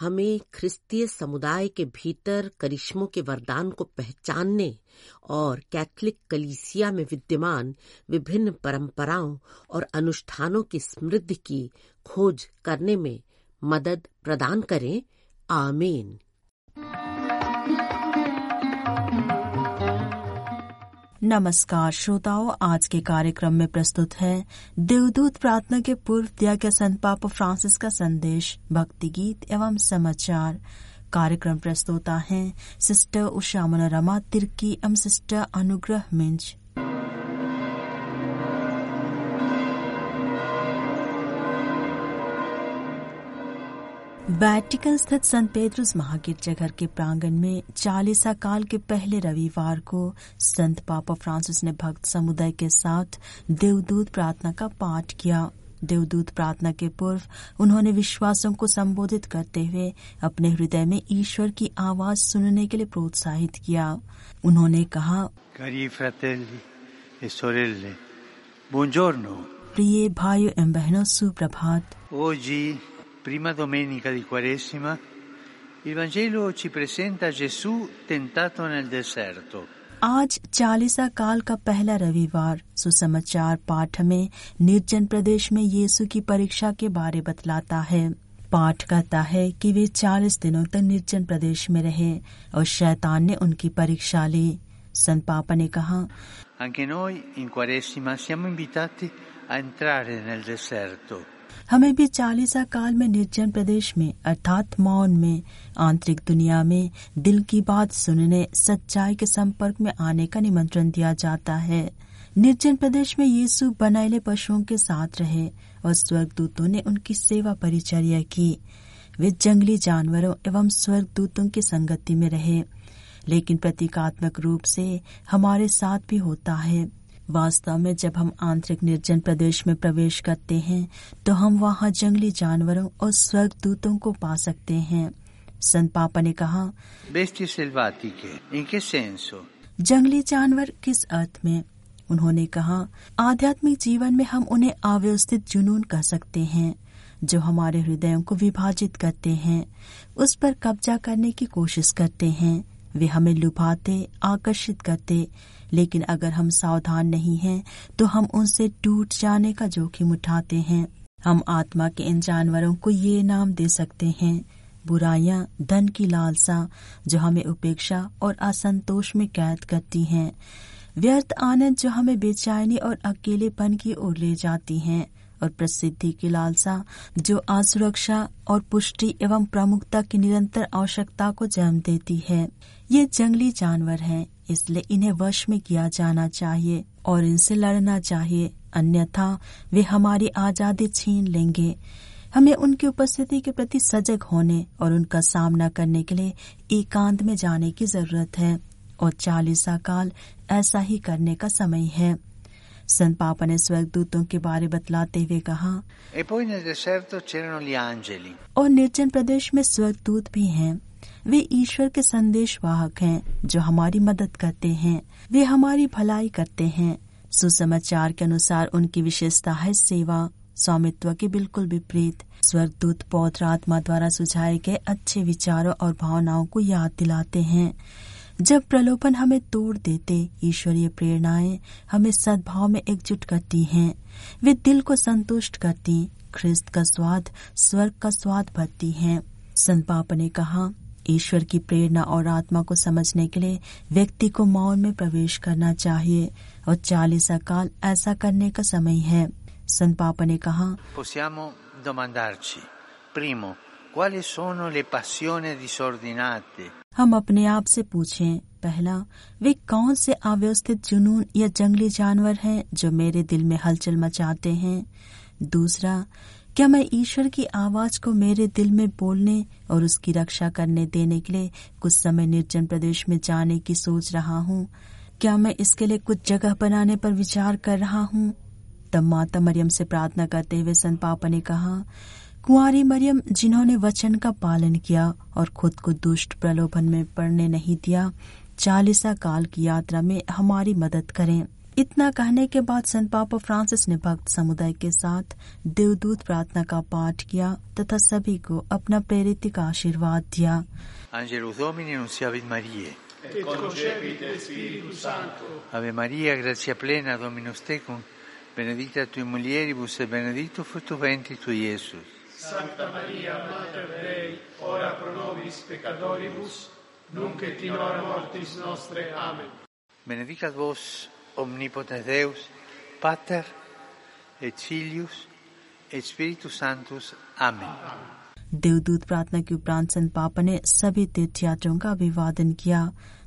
हमें ख्रिस्तीय समुदाय के भीतर करिश्मों के वरदान को पहचानने और कैथलिक कलीसिया में विद्यमान विभिन्न परंपराओं और अनुष्ठानों की समृद्धि की खोज करने में मदद प्रदान करें। आमीन। नमस्कार श्रोताओं, आज के कार्यक्रम में प्रस्तुत है देवदूत प्रार्थना के पूर्व दिया गया संत पाप फ्रांसिस का संदेश, भक्ति गीत एवं समाचार। कार्यक्रम प्रस्तुता है सिस्टर उषा रमा तिर्की एवं सिस्टर अनुग्रह मिंज। वैटिकन स्थित संत पेद्रुस महागिरजाघर के प्रांगण में चालीसा काल के पहले रविवार को संत पापा फ्रांसिस ने भक्त समुदाय के साथ देवदूत प्रार्थना का पाठ किया। देवदूत प्रार्थना के पूर्व उन्होंने विश्वासों को संबोधित करते हुए अपने हृदय में ईश्वर की आवाज़ सुनने के लिए प्रोत्साहित किया। उन्होंने कहा. प्रिय भाइयों एवं बहनों सुप्रभात। Oggi, prima domenica di Quaresima, il Vangelo ci presenta Gesù tentato nel deserto. आज चालीसा काल का पहला रविवार सुसमाचार पाठ में निर्जन प्रदेश में यीशु की परीक्षा के बारे बतलाता है पाठ कहता है कि वे चालीस दिनों तक निर्जन प्रदेश में रहे और शैतान ने उनकी परीक्षा ली संत पापा ने कहा Anche noi in Quaresima siamo invitati a entrare nel deserto. हमें भी चालीसा काल में निर्जन प्रदेश में, अर्थात मौन में, आंतरिक दुनिया में, दिल की बात सुनने, सच्चाई के संपर्क में आने का निमंत्रण दिया जाता है। निर्जन प्रदेश में यीशु बनाइले पशुओं के साथ रहे और स्वर्गदूतों ने उनकी सेवा परिचर्या की। वे जंगली जानवरों एवं स्वर्गदूतों की संगति में रहे, लेकिन प्रतीकात्मक रूप से हमारे साथ भी होता है। वास्तव में जब हम आंतरिक निर्जन प्रदेश में प्रवेश करते हैं तो हम वहाँ जंगली जानवरों और स्वर्गदूतों को पा सकते हैं। संत पापा ने कहा in che जंगली जानवर किस अर्थ में? उन्होंने कहा आध्यात्मिक जीवन में हम उन्हें अव्यवस्थित जुनून कह सकते हैं जो हमारे हृदयों को विभाजित करते हैं उस पर कब्जा करने की कोशिश करते हैं। वे हमें लुभाते, आकर्षित करते। लेकिन अगर हम सावधान नहीं हैं तो हम उनसे टूट जाने का जोखिम उठाते हैं। हम आत्मा के इन जानवरों को ये नाम दे सकते हैं, बुराइयाँ, धन की लालसा, जो हमें उपेक्षा और असंतोष में कैद करती हैं। व्यर्थ आनंद जो हमें बेचैनी और अकेलेपन की ओर ले जाती हैं। और प्रसिद्धि की लालसा, जो असुरक्षा और पुष्टि एवं प्रमुखता की निरंतर आवश्यकता को जन्म देती है। ये जंगली जानवर हैं, इसलिए इन्हें वश में किया जाना चाहिए और इनसे लड़ना चाहिए। अन्यथा, वे हमारी आज़ादी छीन लेंगे। हमें उनकी उपस्थिति के प्रति सजग होने और उनका सामना करने के लिए एकांत में जाने की ज़रूरत है, और चालीसा काल ऐसा ही करने का समय है। संत पापा ने स्वर्गदूतों के बारे बतलाते हुए कहा E. और निर्जन प्रदेश में स्वर्गदूत भी हैं। वे ईश्वर के संदेश वाहक हैं जो हमारी मदद करते हैं। वे हमारी भलाई करते हैं। सुसमाचार के अनुसार उनकी विशेषता है सेवा। स्वामित्व के बिल्कुल विपरीत। स्वर्गदूत पौत्र आत्मा द्वारा सुझाए गए अच्छे विचारों और भावनाओं को याद दिलाते हैं। जब प्रलोभन हमें तोड़ देते, ईश्वरीय प्रेरणाएँ हमें सद्भाव में एकजुट करती हैं। वे दिल को संतुष्ट करती, ख्रिस्त का स्वाद, स्वर्ग का स्वाद भरती हैं। संत पाप ने कहा, ईश्वर की प्रेरणा और आत्मा को समझने के लिए व्यक्ति को मौन में प्रवेश करना चाहिए और चालीसा काल ऐसा करने का समय है। संत पाप ने कहा Le disordinate हम अपने आप से पूछें, पहला, वे कौन से अव्यवस्थित जुनून या जंगली जानवर हैं जो मेरे दिल में हलचल मचाते हैं? दूसरा, क्या मैं ईश्वर की आवाज़ को मेरे दिल में बोलने और उसकी रक्षा करने देने के लिए कुछ समय निर्जन प्रदेश में जाने की सोच रहा हूँ? क्या मैं इसके लिए कुछ जगह बनाने पर विचार कर रहा हूँ? तब माता मरियम से प्रार्थना करते हुए संत पापा ने कहा कुआरी मरियम जिन्होंने वचन का पालन किया और खुद को दुष्ट प्रलोभन में पड़ने नहीं दिया चालीसा काल की यात्रा में हमारी मदद करें। इतना कहने के बाद संत पापा फ्रांसिस ने भक्त समुदाय के साथ देवदूत प्रार्थना का पाठ किया तथा सभी को अपना प्रेरित का आशीर्वाद दिया। Benedicta tu mulieribus e benedictus fructus ventris tui, Iesus. Sancta Maria, Mater Dei, ora pro nobis peccatoribus, nunc et in hora mortis nostre. Amen. Benedicat vos, omnipotens Deus, Pater, et Filius, et Spiritus Sanctus. Amen. Amen. देवदूत प्रार्थना के उपरांत संत पापा ने सभी तीर्थयात्रियों का अभिवादन किया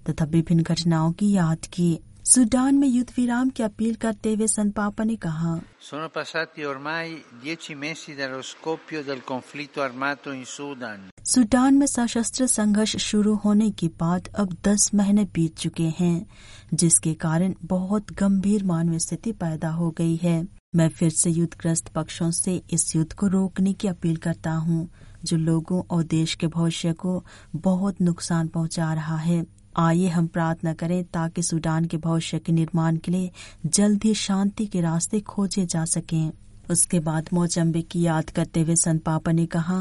तथा विभिन्न घटनाओं की याद की सूडान में युद्ध विराम की अपील करते हुए संत पापा ने कहा Sono passati ormai dieci mesi dallo scoppio del conflitto armato in Sudan. Sudan में सशस्त्र संघर्ष शुरू होने के बाद अब 10 महीने बीत चुके हैं जिसके कारण बहुत गंभीर मानवीय स्थिति पैदा हो गई है मैं फिर से युद्धग्रस्त पक्षों से इस युद्ध को रोकने की अपील करता हूँ जो लोगों और देश के भविष्य को बहुत नुकसान पहुँचा रहा है आइए हम प्रार्थना करें ताकि सूडान के भविष्य के निर्माण के लिए जल्द ही शांति के रास्ते खोजे जा सकें। उसके बाद मोजम्बिक की याद करते हुए संत पापा ने कहा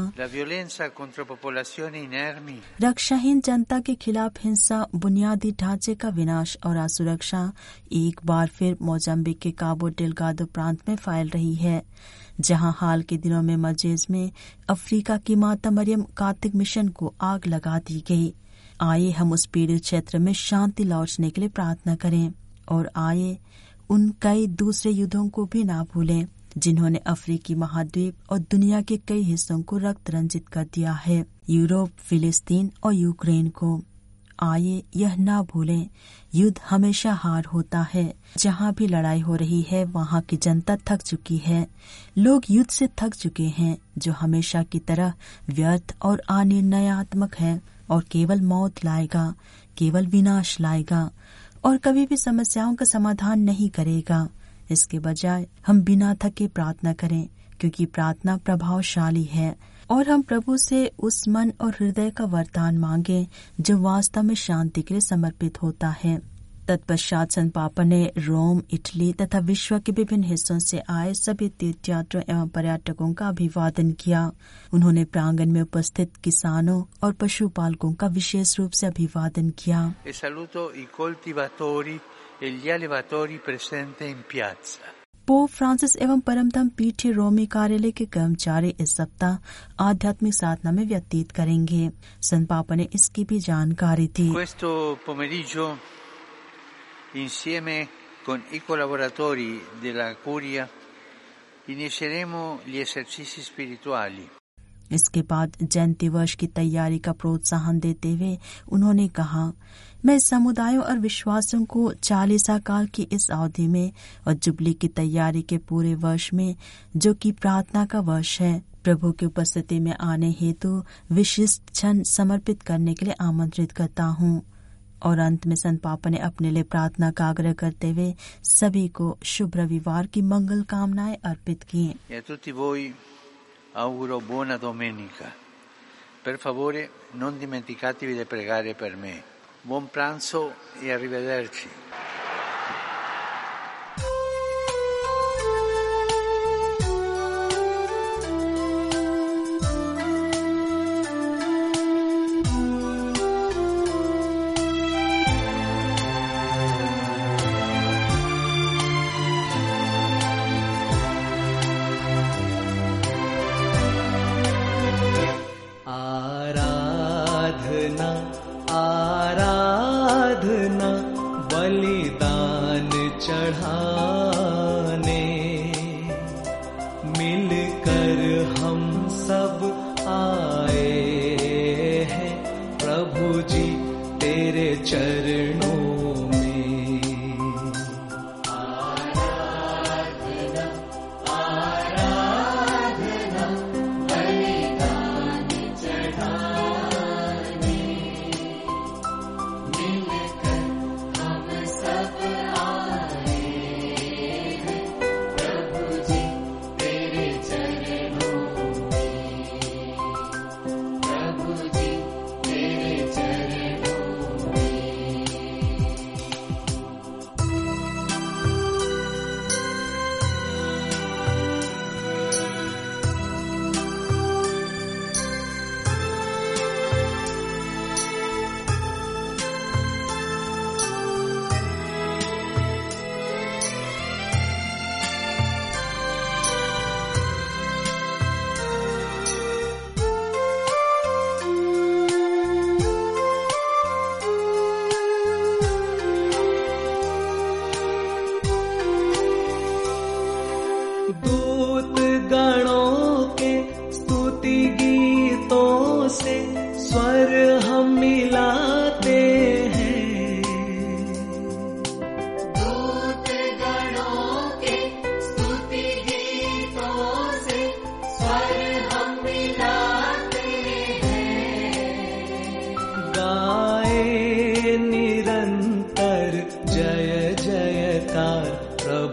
रक्षाहीन जनता के खिलाफ हिंसा बुनियादी ढांचे का विनाश और असुरक्षा एक बार फिर मोजाम्बिक के काबो डेलगादो प्रांत में फैल रही है जहाँ हाल के दिनों में मजेज में अफ्रीका की माता मरियम कार्तिक मिशन को आग लगा दी गई। आइए हम उस पीड़ित क्षेत्र में शांति लौटने के लिए प्रार्थना करें और आइए उन कई दूसरे युद्धों को भी ना भूलें, जिन्होंने अफ्रीकी महाद्वीप और दुनिया के कई हिस्सों को रक्त रंजित कर दिया है, यूरोप, फिलिस्तीन और यूक्रेन को। आइए यह ना भूलें, युद्ध हमेशा हार होता है, जहाँ भी लड़ाई हो रही है, वहाँ की जनता थक चुकी है। लोग युद्ध से थक चुके हैं, जो हमेशा की तरह व्यर्थ और अनिर्णयात्मक है। और केवल मौत लाएगा, केवल विनाश लाएगा, और कभी भी समस्याओं का समाधान नहीं करेगा। इसके बजाय हम बिना थके प्रार्थना करें, क्योंकि प्रार्थना प्रभावशाली है, और हम प्रभु से उस मन और हृदय का वरदान मांगे जो वास्तव में शांति के लिए समर्पित होता है। तत्पश्चात पापा ने रोम इटली तथा विश्व के विभिन्न हिस्सों से आए सभी तीर्थयात्रियों एवं पर्यटकों का अभिवादन किया। उन्होंने प्रांगण में उपस्थित किसानों और पशुपालकों का विशेष रूप से अभिवादन किया। E e. पोप फ्रांसिस एवं परमधम पीठ रोमी कार्यालय के कर्मचारी इस सप्ताह आध्यात्मिक साधना में व्यतीत करेंगे। संत पापा ने इसकी भी जानकारी दी। Insieme con i collaboratori della Curia, inizieremo gli esercizi spirituali. इसके बाद जयंती वर्ष की तैयारी का प्रोत्साहन देते हुए उन्होंने कहा मैं समुदायों और विश्वासों को चालीसा काल की इस अवधि में और जुबली की तैयारी के पूरे वर्ष में जो कि प्रार्थना का वर्ष है प्रभु की उपस्थिति में आने हेतु विशिष्ट क्षण समर्पित करने के लिए आमंत्रित करता हूँ और अंत में संत पापा ने अपने लिए प्रार्थना का आग्रह करते हुए सभी को शुभ रविवार की मंगल कामनाएँ अर्पित की E. Per favore non dimenticatevi di pregare per me. Buon pranzo e arrivederci. बलिदान चढ़ाने मिलकर हम सब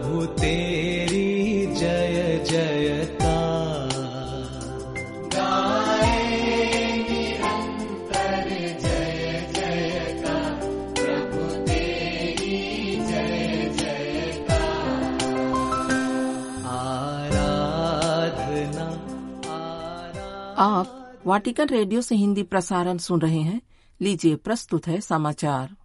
प्रभु तेरी जय जयकार आराधना आराधना। आप वाटिकन रेडियो से हिंदी प्रसारण सुन रहे हैं। लीजिए प्रस्तुत है समाचार।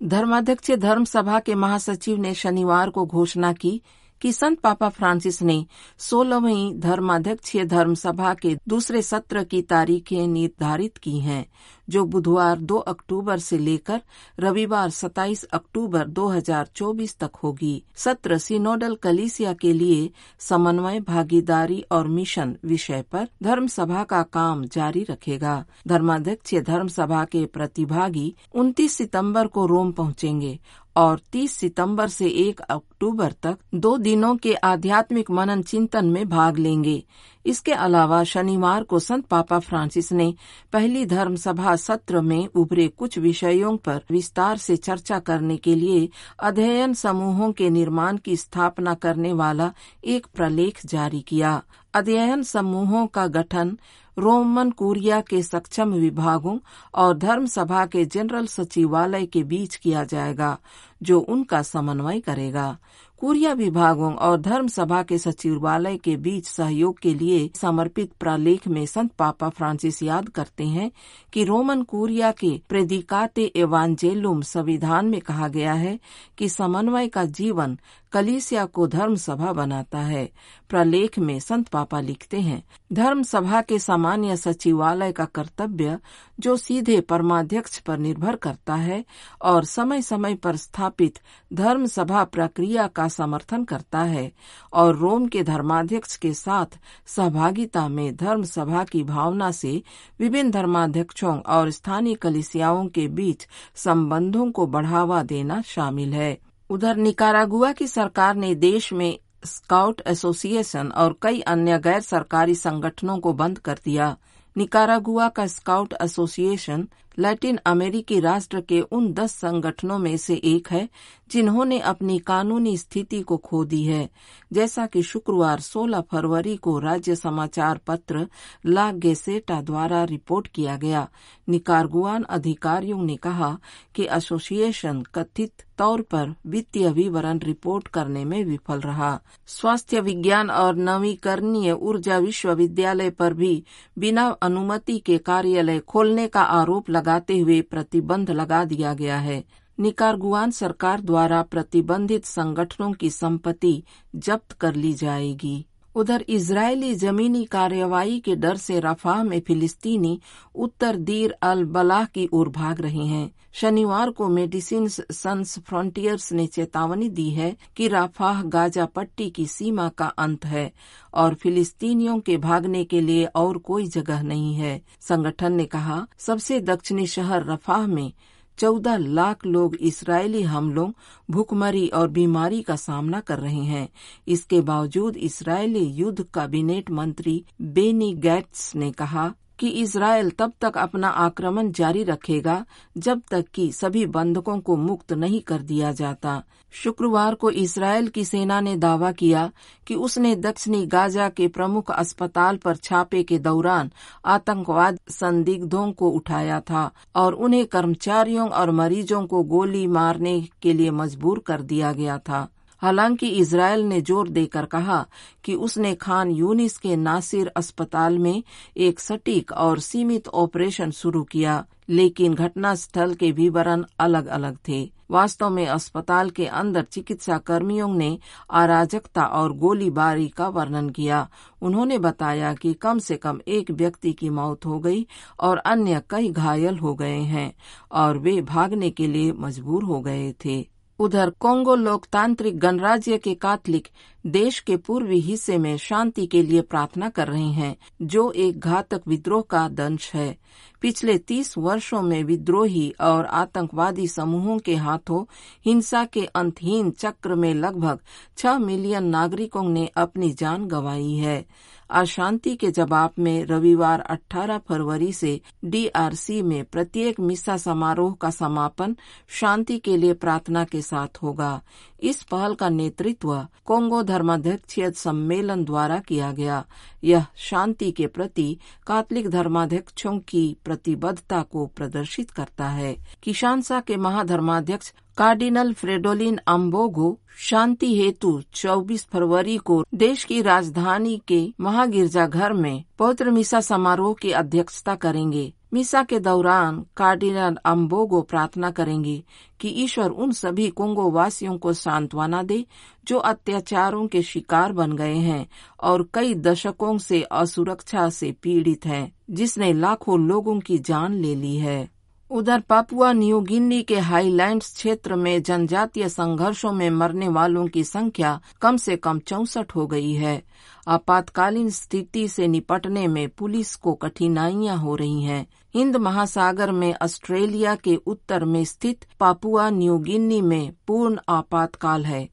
धर्माध्यक्ष धर्म सभा के महासचिव ने शनिवार को घोषणा की कि संत पापा फ्रांसिस ने सोलहवीं धर्माध्यक्षीय धर्म सभा के दूसरे सत्र की तारीखें निर्धारित की हैं, जो बुधवार 2 अक्टूबर से लेकर रविवार 27 अक्टूबर 2024 तक होगी। सत्र सिनोडल कलीसिया के लिए समन्वय, भागीदारी और मिशन विषय पर धर्म सभा का काम जारी रखेगा। धर्माध्यक्षीय धर्म सभा के प्रतिभागी 29 सितंबर को रोम पहुँचेंगे और 30 सितंबर से 1 अक्टूबर तक दो दिनों के आध्यात्मिक मनन चिंतन में भाग लेंगे। इसके अलावा शनिवार को संत पापा फ्रांसिस ने पहली धर्म सभा सत्र में उभरे कुछ विषयों पर विस्तार से चर्चा करने के लिए अध्ययन समूहों के निर्माण की स्थापना करने वाला एक प्रलेख जारी किया। अध्ययन समूहों का गठन रोमन कुरिया के सक्षम विभागों और धर्म सभा के जनरल सचिवालय के बीच किया जाएगा, जो उनका समन्वय करेगा। कुरिया विभागों और धर्म सभा के सचिवालय के बीच सहयोग के लिए समर्पित प्रलेख में संत पापा फ्रांसिस याद करते हैं कि रोमन कुरिया के प्रेदिकाते एवांजेलुम संविधान में कहा गया है कि समन्वय का जीवन कलीसिया को धर्म सभा बनाता है। प्रलेख में संत पापा लिखते हैं धर्म सभा के सामान्य सचिवालय का कर्तव्य, जो सीधे परमाध्यक्ष पर निर्भर करता है और समय समय पर स्थापित धर्म सभा प्रक्रिया का समर्थन करता है और रोम के धर्माध्यक्ष के साथ सहभागिता में धर्म सभा की भावना से विभिन्न धर्माध्यक्षों और स्थानीय कलिसियाओं के बीच संबंधों को बढ़ावा देना शामिल है। उधर निकारागुआ की सरकार ने देश में स्काउट एसोसिएशन और कई अन्य गैर सरकारी संगठनों को बंद कर दिया। निकारागुआ का स्काउट एसोसिएशन लैटिन अमेरिकी राष्ट्र के उन दस संगठनों में से एक है, जिन्होंने अपनी कानूनी स्थिति को खो दी है। जैसा कि शुक्रवार 16 फरवरी को राज्य समाचार पत्र ला गेसेटा द्वारा रिपोर्ट किया गया। निकारगुआन अधिकारियों ने कहा कि एसोसिएशन कथित तौर पर वित्तीय विवरण रिपोर्ट करने में विफल रहा। स्वास्थ्य विज्ञान और नवीकरणीय ऊर्जा विश्वविद्यालय पर भी बिना अनुमति के कार्यालय खोलने का आरोप लगाते हुए प्रतिबंध लगा दिया गया है। निकारगुआन सरकार द्वारा प्रतिबंधित संगठनों की संपत्ति जब्त कर ली जाएगी। उधर इजरायली जमीनी कार्रवाई के डर से रफाह में फिलिस्तीनी उत्तर दीर अल बलाह की ओर भाग रहे हैं। शनिवार को मेडिसिन सन्स फ्रंटियर्स ने चेतावनी दी है कि राफाह गाजा पट्टी की सीमा का अंत है और फिलिस्तीनियों के भागने के लिए और कोई जगह नहीं है। संगठन ने कहा, सबसे दक्षिणी शहर रफाह में चौदह लाख लोग इसराइली हमलों, भूखमरी और बीमारी का सामना कर रहे हैं। इसके बावजूद इसराइली युद्ध कैबिनेट मंत्री बेनी गैट्स ने कहा कि इसराइल तब तक अपना आक्रमण जारी रखेगा, जब तक कि सभी बंधकों को मुक्त नहीं कर दिया जाता। शुक्रवार को इसराइल की सेना ने दावा किया कि उसने दक्षिणी गाजा के प्रमुख अस्पताल पर छापे के दौरान आतंकवाद संदिग्धों को उठाया था और उन्हें कर्मचारियों और मरीजों को गोली मारने के लिए मजबूर कर दिया गया था। हालाँकि इसराइल ने ज़ोर देकर कहा कि उसने खान यूनिस के नासिर अस्पताल में एक सटीक और सीमित ऑपरेशन शुरू किया, लेकिन घटनास्थल के विवरण अलग अलग थे। वास्तव में अस्पताल के अंदर चिकित्सा कर्मियों ने अराजकता और गोलीबारी का वर्णन किया। उन्होंने बताया कि कम से कम एक व्यक्ति की मौत हो गई और अन्य कई घायल हो गए हैं और वे भागने के लिए मजबूर हो गए थे। उधर कोंगो लोकतांत्रिक गणराज्य के काथलिक देश के पूर्वी हिस्से में शांति के लिए प्रार्थना कर रहे हैं, जो एक घातक विद्रोह का दंश है। पिछले तीस वर्षों में विद्रोही और आतंकवादी समूहों के हाथों हिंसा के अंतहीन चक्र में लगभग छह मिलियन नागरिकों ने अपनी जान गंवाई है। अशांति के जवाब में रविवार 18 फरवरी से डीआरसी में प्रत्येक मिसा समारोह का समापन शांति के लिए प्रार्थना के साथ होगा। इस पहल का नेतृत्व कोंगो धर्माध्यक्षीय सम्मेलन द्वारा किया गया। यह शांति के प्रति कातलिक धर्माध्यक्षों की प्रतिबद्धता को प्रदर्शित करता है। किशानसा के महाधर्माध्यक्ष कार्डिनल फ्रेडोलिन अम्बोगो शांति हेतु 24 फरवरी को देश की राजधानी के महागिरजाघर में पवित्र मिसा समारोह की अध्यक्षता करेंगे। मिसा के दौरान कार्डिनल अम्बोगो प्रार्थना करेंगे कि ईश्वर उन सभी कोंगो वासियों को सांत्वना दे जो अत्याचारों के शिकार बन गए हैं और कई दशकों से असुरक्षा से पीड़ित हैं, जिसने लाखों लोगों की जान ले ली है। उधर पापुआ न्यू गिनी के हाईलैंड्स क्षेत्र में जनजातीय संघर्षों में मरने वालों की संख्या कम से कम चौसठ हो गई है। आपातकालीन स्थिति से निपटने में पुलिस को कठिनाइयाँ हो रही हैं। हिंद महासागर में ऑस्ट्रेलिया के उत्तर में स्थित पापुआ न्यू गिनी में पूर्ण आपातकाल है।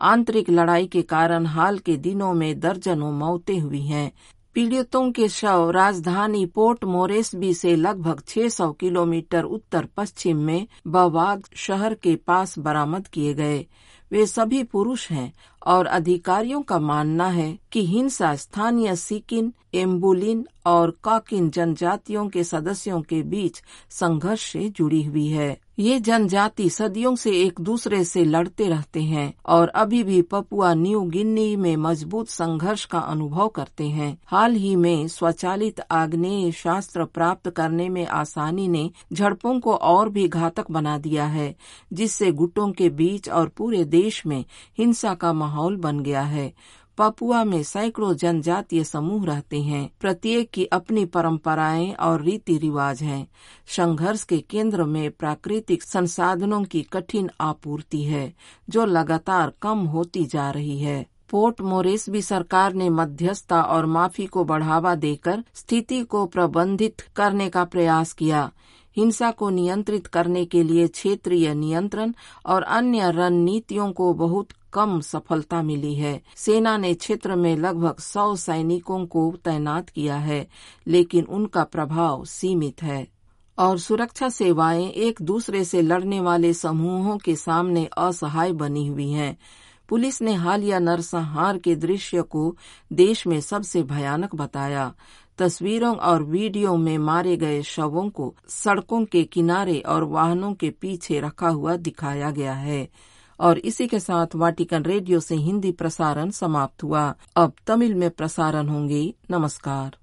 आंतरिक लड़ाई के कारण हाल के दिनों में दर्जनों मौतें हुई हैं। पीड़ितों के शव राजधानी पोर्ट मोरेसबी से लगभग 600 किलोमीटर उत्तर पश्चिम में बवाग शहर के पास बरामद किए गए। वे सभी पुरुष हैं और अधिकारियों का मानना है कि हिंसा स्थानीय सिकिन एम्बुलिन और काकिन जनजातियों के सदस्यों के बीच संघर्ष से जुड़ी हुई है। ये जनजाति सदियों से एक दूसरे से लड़ते रहते हैं और अभी भी पपुआ न्यू गिन्नी में मज़बूत संघर्ष का अनुभव करते हैं। हाल ही में स्वचालित आग्नेय शास्त्र प्राप्त करने में आसानी ने झड़पों को और भी घातक बना दिया है, जिससे गुटों के बीच और पूरे देश में हिंसा का माहौल बन गया है। पपुआ में सैकड़ों जनजातीय समूह रहते हैं। प्रत्येक की अपनी परंपराएँ और रीति रिवाज हैं। संघर्ष के केंद्र में प्राकृतिक संसाधनों की कठिन आपूर्ति है, जो लगातार कम होती जा रही है। पोर्ट मोरेस्बी सरकार ने मध्यस्थता और माफ़ी को बढ़ावा देकर स्थिति को प्रबंधित करने का प्रयास किया। हिंसा को नियंत्रित करने के लिए क्षेत्रीय नियंत्रण और अन्य रणनीतियों को बहुत कम सफलता मिली है। सेना ने क्षेत्र में लगभग सौ सैनिकों को तैनात किया है, लेकिन उनका प्रभाव सीमित है। और सुरक्षा सेवाएँ एक दूसरे से लड़ने वाले समूहों के सामने असहाय बनी हुई हैं। पुलिस ने हालिया नरसंहार के दृश्य को देश में सबसे भयानक बताया। तस्वीरों और वीडियो में मारे गए शवों को सड़कों के किनारे और वाहनों के पीछे रखा हुआ दिखाया गया है और इसी के साथ वाटिकन रेडियो से हिंदी प्रसारण समाप्त हुआ। अब तमिल में प्रसारण होंगे। नमस्कार।